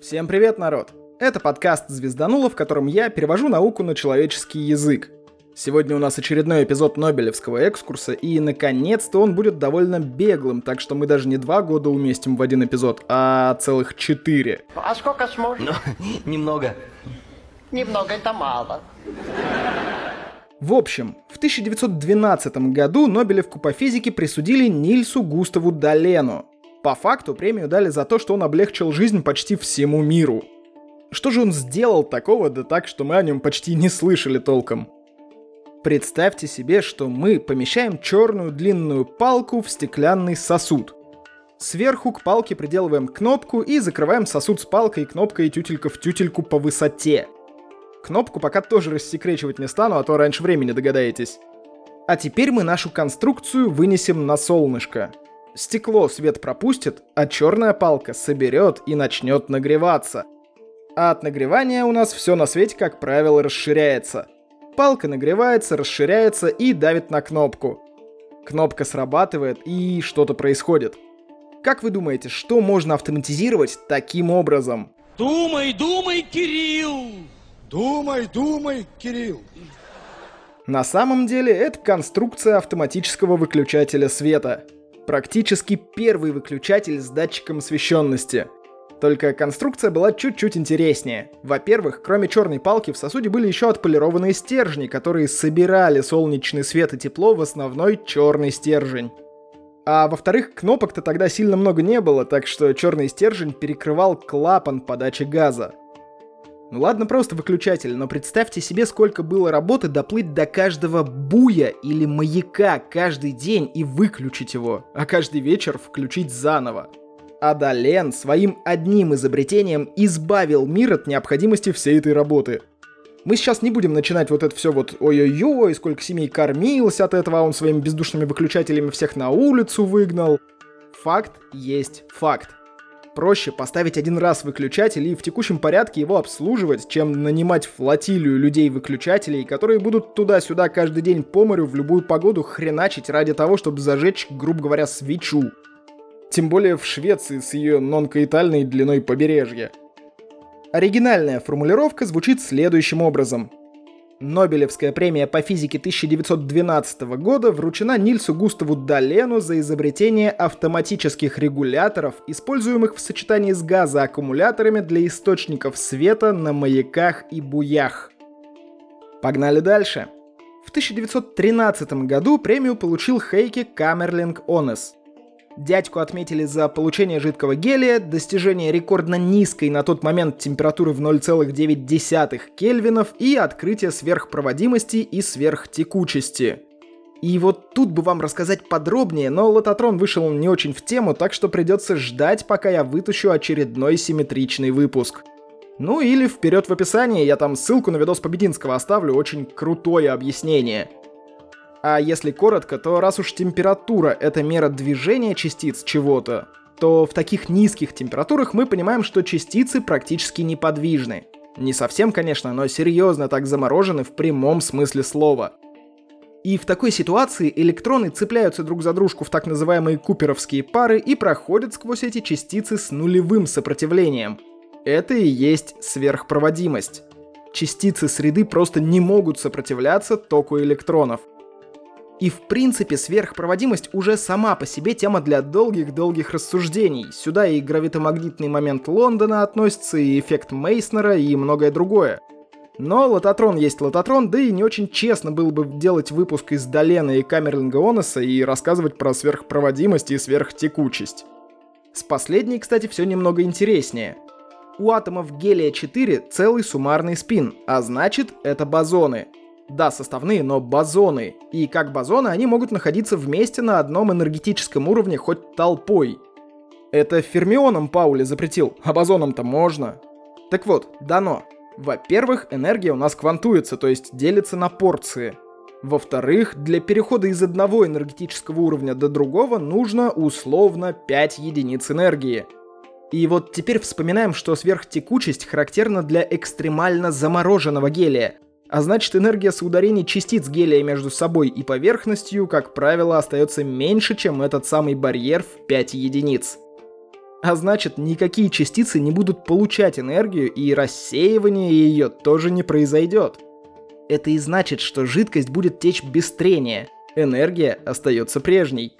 Всем привет, народ! Это подкаст «Звездануло», в котором я перевожу науку на человеческий язык. Сегодня у нас очередной эпизод Нобелевского экскурса, и наконец-то он будет довольно беглым, так что мы даже не два года уместим в один эпизод, а целых четыре. А сколько сможешь? Ну, немного. Немного это мало. В общем, в 1912 году Нобелевку по физике присудили Нильсу Густаву Далену. По факту премию дали за то, что он облегчил жизнь почти всему миру. Что же он сделал такого, да так, что мы о нем почти не слышали толком? Представьте себе, что мы помещаем черную длинную палку в стеклянный сосуд. Сверху к палке приделываем кнопку и закрываем сосуд с палкой, кнопкой и тютелька в тютельку по высоте. Кнопку пока тоже рассекречивать не стану, а то раньше времени догадаетесь. А теперь мы нашу конструкцию вынесем на солнышко. Стекло свет пропустит, а черная палка соберет и начнет нагреваться. А от нагревания у нас все на свете, как правило, расширяется. Палка нагревается, расширяется и давит на кнопку. Кнопка срабатывает и что-то происходит. Как вы думаете, что можно автоматизировать таким образом? Думай, думай, Кирилл! Думай, думай, Кирилл. На самом деле это конструкция автоматического выключателя света – Практически первый выключатель с датчиком освещенности. Только конструкция была чуть-чуть интереснее. Во-первых, кроме черной палки в сосуде были еще отполированные стержни, которые собирали солнечный свет и тепло в основной черный стержень. А во-вторых, кнопок-то тогда сильно много не было, так что черный стержень перекрывал клапан подачи газа. Ну ладно, просто выключатель, но представьте себе, сколько было работы доплыть до каждого буя или маяка каждый день и выключить его, а каждый вечер включить заново. А Дален своим одним изобретением избавил мир от необходимости всей этой работы. Мы сейчас не будем начинать вот это все вот ой-ой-ой, сколько семей кормилось от этого, а он своими бездушными выключателями всех на улицу выгнал. Факт есть факт. Проще поставить один раз выключатель и в текущем порядке его обслуживать, чем нанимать флотилию людей-выключателей, которые будут туда-сюда каждый день по морю в любую погоду хреначить ради того, чтобы зажечь, грубо говоря, свечу. Тем более в Швеции с ее нонкаитальной длиной побережья. Оригинальная формулировка звучит следующим образом. Нобелевская премия по физике 1912 года вручена Нильсу Густаву Далену за изобретение автоматических регуляторов, используемых в сочетании с газоаккумуляторами для источников света на маяках и буях. Погнали дальше. В 1913 году премию получил Хейке Камерлинг Онес – Дядьку отметили за получение жидкого гелия, достижение рекордно низкой на тот момент температуры в 0,9 кельвинов и открытие сверхпроводимости и сверхтекучести. И вот тут бы вам рассказать подробнее, но лототрон вышел не очень в тему, так что придется ждать, пока я вытащу очередной симметричный выпуск. Ну или вперед в описании, я там ссылку на видос Побединского оставлю, очень крутое объяснение – а если коротко, то раз уж температура — это мера движения частиц чего-то, то в таких низких температурах мы понимаем, что частицы практически неподвижны. Не совсем, конечно, но серьезно так заморожены в прямом смысле слова. И в такой ситуации электроны цепляются друг за дружку в так называемые куперовские пары и проходят сквозь эти частицы с нулевым сопротивлением. Это и есть сверхпроводимость. Частицы среды просто не могут сопротивляться току электронов. И в принципе сверхпроводимость уже сама по себе тема для долгих-долгих рассуждений. Сюда и гравитомагнитный момент Лондона относится, и эффект Мейснера, и многое другое. Но лототрон есть лототрон, да и не очень честно было бы делать выпуск из Долена и Камерлинга Онеса и рассказывать про сверхпроводимость и сверхтекучесть. С последней, кстати, все немного интереснее. У атомов гелия-4 целый суммарный спин, а значит, это бозоны — да, составные, но бозоны. И как бозоны они могут находиться вместе на одном энергетическом уровне хоть толпой. Это фермионом Паули запретил, а бозоном-то можно. Так вот, дано. Во-первых, энергия у нас квантуется, то есть делится на порции. Во-вторых, для перехода из одного энергетического уровня до другого нужно условно 5 единиц энергии. И вот теперь вспоминаем, что сверхтекучесть характерна для экстремально замороженного гелия – а значит энергия соударений частиц гелия между собой и поверхностью, как правило, остается меньше, чем этот самый барьер в 5 единиц. А значит, никакие частицы не будут получать энергию, и рассеивание ее тоже не произойдет. Это и значит, что жидкость будет течь без трения. Энергия остается прежней.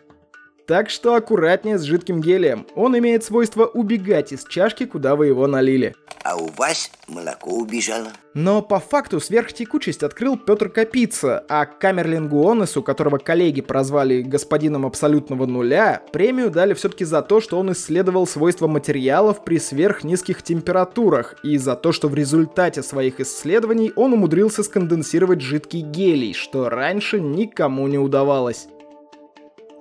Так что аккуратнее с жидким гелием. Он имеет свойство убегать из чашки, куда вы его налили. А у вас молоко убежало. Но по факту сверхтекучесть открыл Петр Капица, а Камерлингу Онесу, которого коллеги прозвали господином абсолютного нуля, премию дали все-таки за то, что он исследовал свойства материалов при сверхнизких температурах, и за то, что в результате своих исследований он умудрился сконденсировать жидкий гелий, что раньше никому не удавалось.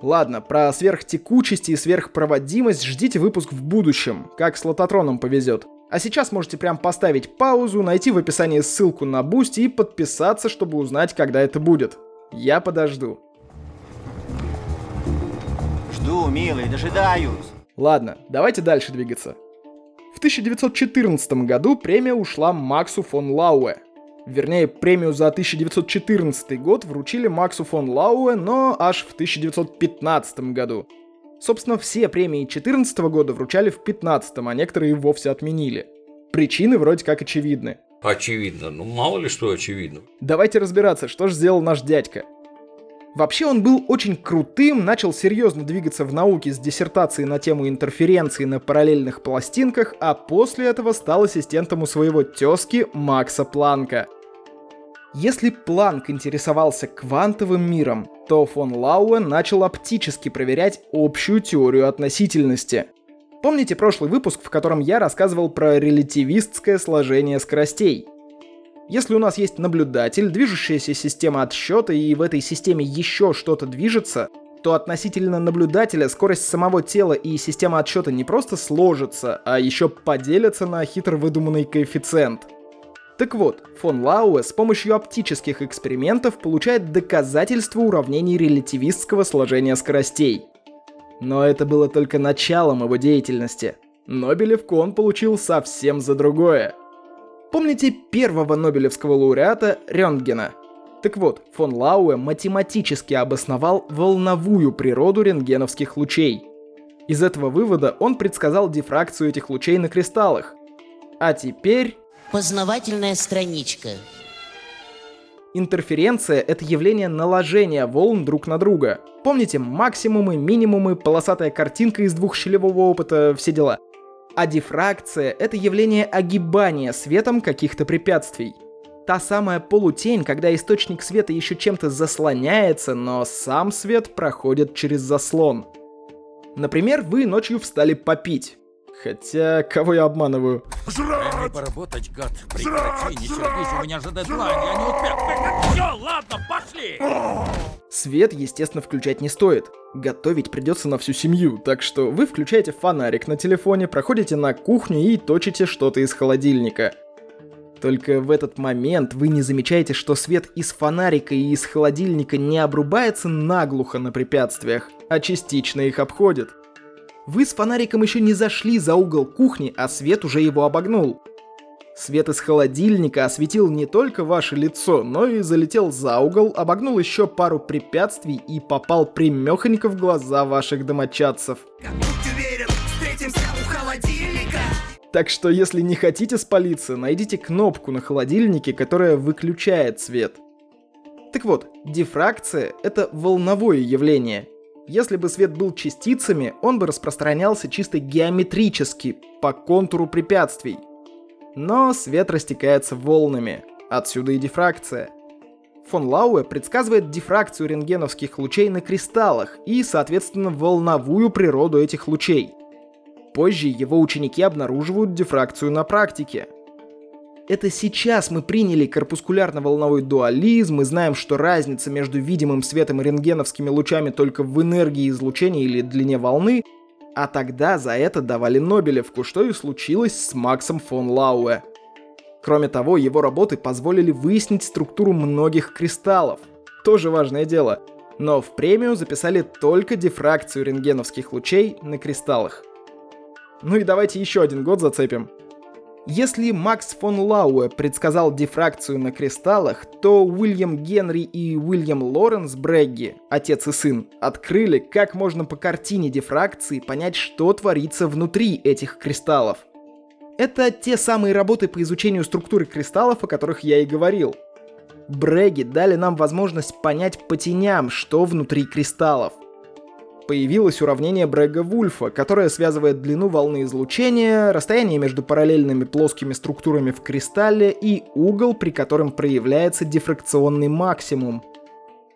Ладно, про сверхтекучесть и сверхпроводимость ждите выпуск в будущем, как с лототроном повезет. А сейчас можете прям поставить паузу, найти в описании ссылку на Бусти и подписаться, чтобы узнать, когда это будет. Я подожду. Жду, милый, дожидаюсь. Ладно, давайте дальше двигаться. В 1914 году премия ушла Максу фон Лауэ. Вернее, премию за 1914 год вручили Максу фон Лауэ, но аж в 1915 году. Собственно, все премии 2014 года вручали в 2015, а некоторые вовсе отменили. Причины вроде как очевидны. Очевидно. Ну, мало ли что очевидно. Давайте разбираться, что же сделал наш дядька. Вообще он был очень крутым, начал серьезно двигаться в науке с диссертацией на тему интерференции на параллельных пластинках, а после этого стал ассистентом у своего тезки Макса Планка. Если Планк интересовался квантовым миром, то фон Лауэ начал оптически проверять общую теорию относительности. Помните прошлый выпуск, в котором я рассказывал про релятивистское сложение скоростей? Если у нас есть наблюдатель, движущаяся система отсчета, и в этой системе еще что-то движется, то относительно наблюдателя скорость самого тела и система отсчета не просто сложатся, а еще поделятся на хитро выдуманный коэффициент. Так вот, фон Лауэ с помощью оптических экспериментов получает доказательство уравнений релятивистского сложения скоростей. Но это было только началом его деятельности. Нобелевку он получил совсем за другое. Помните первого Нобелевского лауреата Рентгена? Так вот, фон Лауэ математически обосновал волновую природу рентгеновских лучей. Из этого вывода он предсказал дифракцию этих лучей на кристаллах. А теперь... Познавательная страничка. Интерференция — это явление наложения волн друг на друга. Помните максимумы, минимумы, полосатая картинка из двухщелевого опыта, все дела — а дифракция — это явление огибания светом каких-то препятствий. Та самая полутень, когда источник света еще чем-то заслоняется, но сам свет проходит через заслон. Например, вы ночью встали попить. Хотя, кого я обманываю? Дай мне поработать, гад. Прекрати, не сердись, у меня же дедлайн, я не успел. Все, ладно, пошли! Свет, естественно, включать не стоит. Готовить придется на всю семью, так что вы включаете фонарик на телефоне, проходите на кухню и точите что-то из холодильника. Только в этот момент вы не замечаете, что свет из фонарика и из холодильника не обрубается наглухо на препятствиях, а частично их обходит. Вы с фонариком еще не зашли за угол кухни, а свет уже его обогнул. Свет из холодильника осветил не только ваше лицо, но и залетел за угол, обогнул еще пару препятствий и попал примехонько в глаза ваших домочадцев. Так что если не хотите спалиться, найдите кнопку на холодильнике, которая выключает свет. Так вот, дифракция — это волновое явление — если бы свет был частицами, он бы распространялся чисто геометрически, по контуру препятствий. Но свет растекается волнами, отсюда и дифракция. Фон Лауэ предсказывает дифракцию рентгеновских лучей на кристаллах и, соответственно, волновую природу этих лучей. Позже его ученики обнаруживают дифракцию на практике – это сейчас мы приняли корпускулярно-волновой дуализм и знаем, что разница между видимым светом и рентгеновскими лучами только в энергии излучения или длине волны, а тогда за это давали Нобелевку, что и случилось с Максом фон Лауэ. Кроме того, его работы позволили выяснить структуру многих кристаллов. Тоже важное дело. Но в премию записали только дифракцию рентгеновских лучей на кристаллах. Ну и давайте еще один год зацепим. Если Макс фон Лауэ предсказал дифракцию на кристаллах, то Уильям Генри и Уильям Лоренс Брегги, отец и сын, открыли, как можно по картине дифракции понять, что творится внутри этих кристаллов. Это те самые работы по изучению структуры кристаллов, о которых я и говорил. Бреги дали нам возможность понять по теням, что внутри кристаллов – появилось уравнение Брега-Вульфа, которое связывает длину волны излучения, расстояние между параллельными плоскими структурами в кристалле и угол, при котором проявляется дифракционный максимум.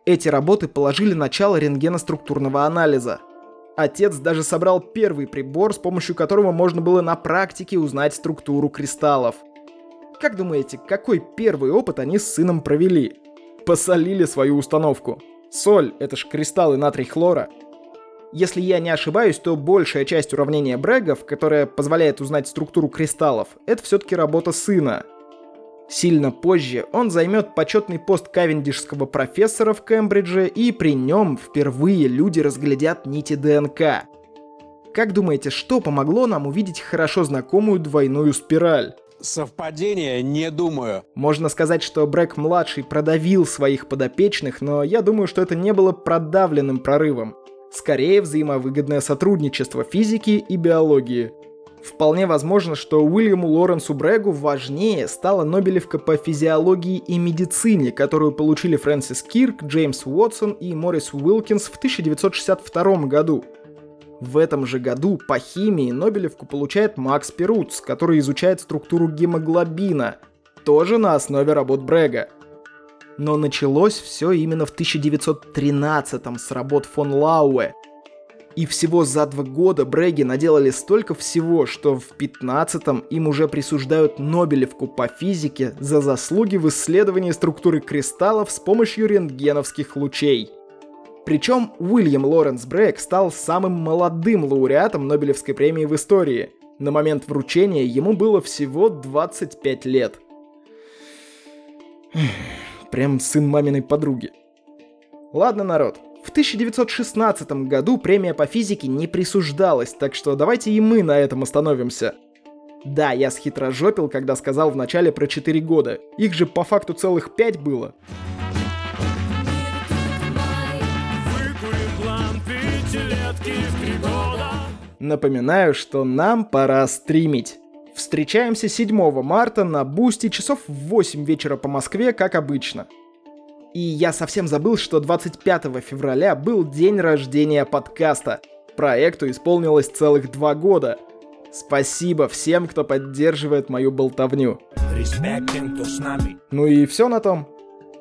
Эти работы положили начало рентгеноструктурного анализа. Отец даже собрал первый прибор, с помощью которого можно было на практике узнать структуру кристаллов. Как думаете, какой первый опыт они с сыном провели? Посолили свою установку. Соль — это ж кристаллы натрий хлора — если я не ошибаюсь, то большая часть уравнения Брэггов, которая позволяет узнать структуру кристаллов, это все-таки работа сына. Сильно позже он займет почетный пост кавендишского профессора в Кембридже, и при нем впервые люди разглядят нити ДНК. Как думаете, что помогло нам увидеть хорошо знакомую двойную спираль? Совпадение, не думаю. Можно сказать, что Брэк-младший продавил своих подопечных, но я думаю, что это не было продавленным прорывом скорее взаимовыгодное сотрудничество физики и биологии. Вполне возможно, что Уильяму Лоренсу Брэгу важнее стала Нобелевка по физиологии и медицине, которую получили Фрэнсис Кирк, Джеймс Уотсон и Моррис Уилкинс в 1962 году. В этом же году по химии Нобелевку получает Макс Перуц, который изучает структуру гемоглобина, тоже на основе работ Брэга. Но началось все именно в 1913-м с работ фон Лауэ. И всего за два года Бреги наделали столько всего, что в 15-м им уже присуждают Нобелевку по физике за заслуги в исследовании структуры кристаллов с помощью рентгеновских лучей. Причем Уильям Лоренс Брейк стал самым молодым лауреатом Нобелевской премии в истории. На момент вручения ему было всего 25 лет. Прям сын маминой подруги. Ладно, народ. В 1916 году премия по физике не присуждалась, так что давайте и мы на этом остановимся. Да, я схитрожопил, когда сказал в начале про 4 года. Их же по факту целых 5 было. Напоминаю, что нам пора стримить. Встречаемся 7 марта на Бусти часов в 8 вечера по Москве, как обычно. И я совсем забыл, что 25 февраля был день рождения подкаста. Проекту исполнилось целых два года. Спасибо всем, кто поддерживает мою болтовню. Ну и все на том.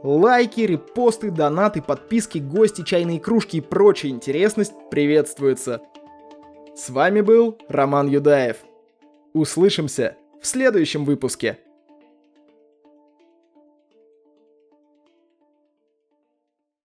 Лайки, репосты, донаты, подписки, гости, чайные кружки и прочая интересность приветствуются. С вами был Роман Юдаев. Услышимся в следующем выпуске.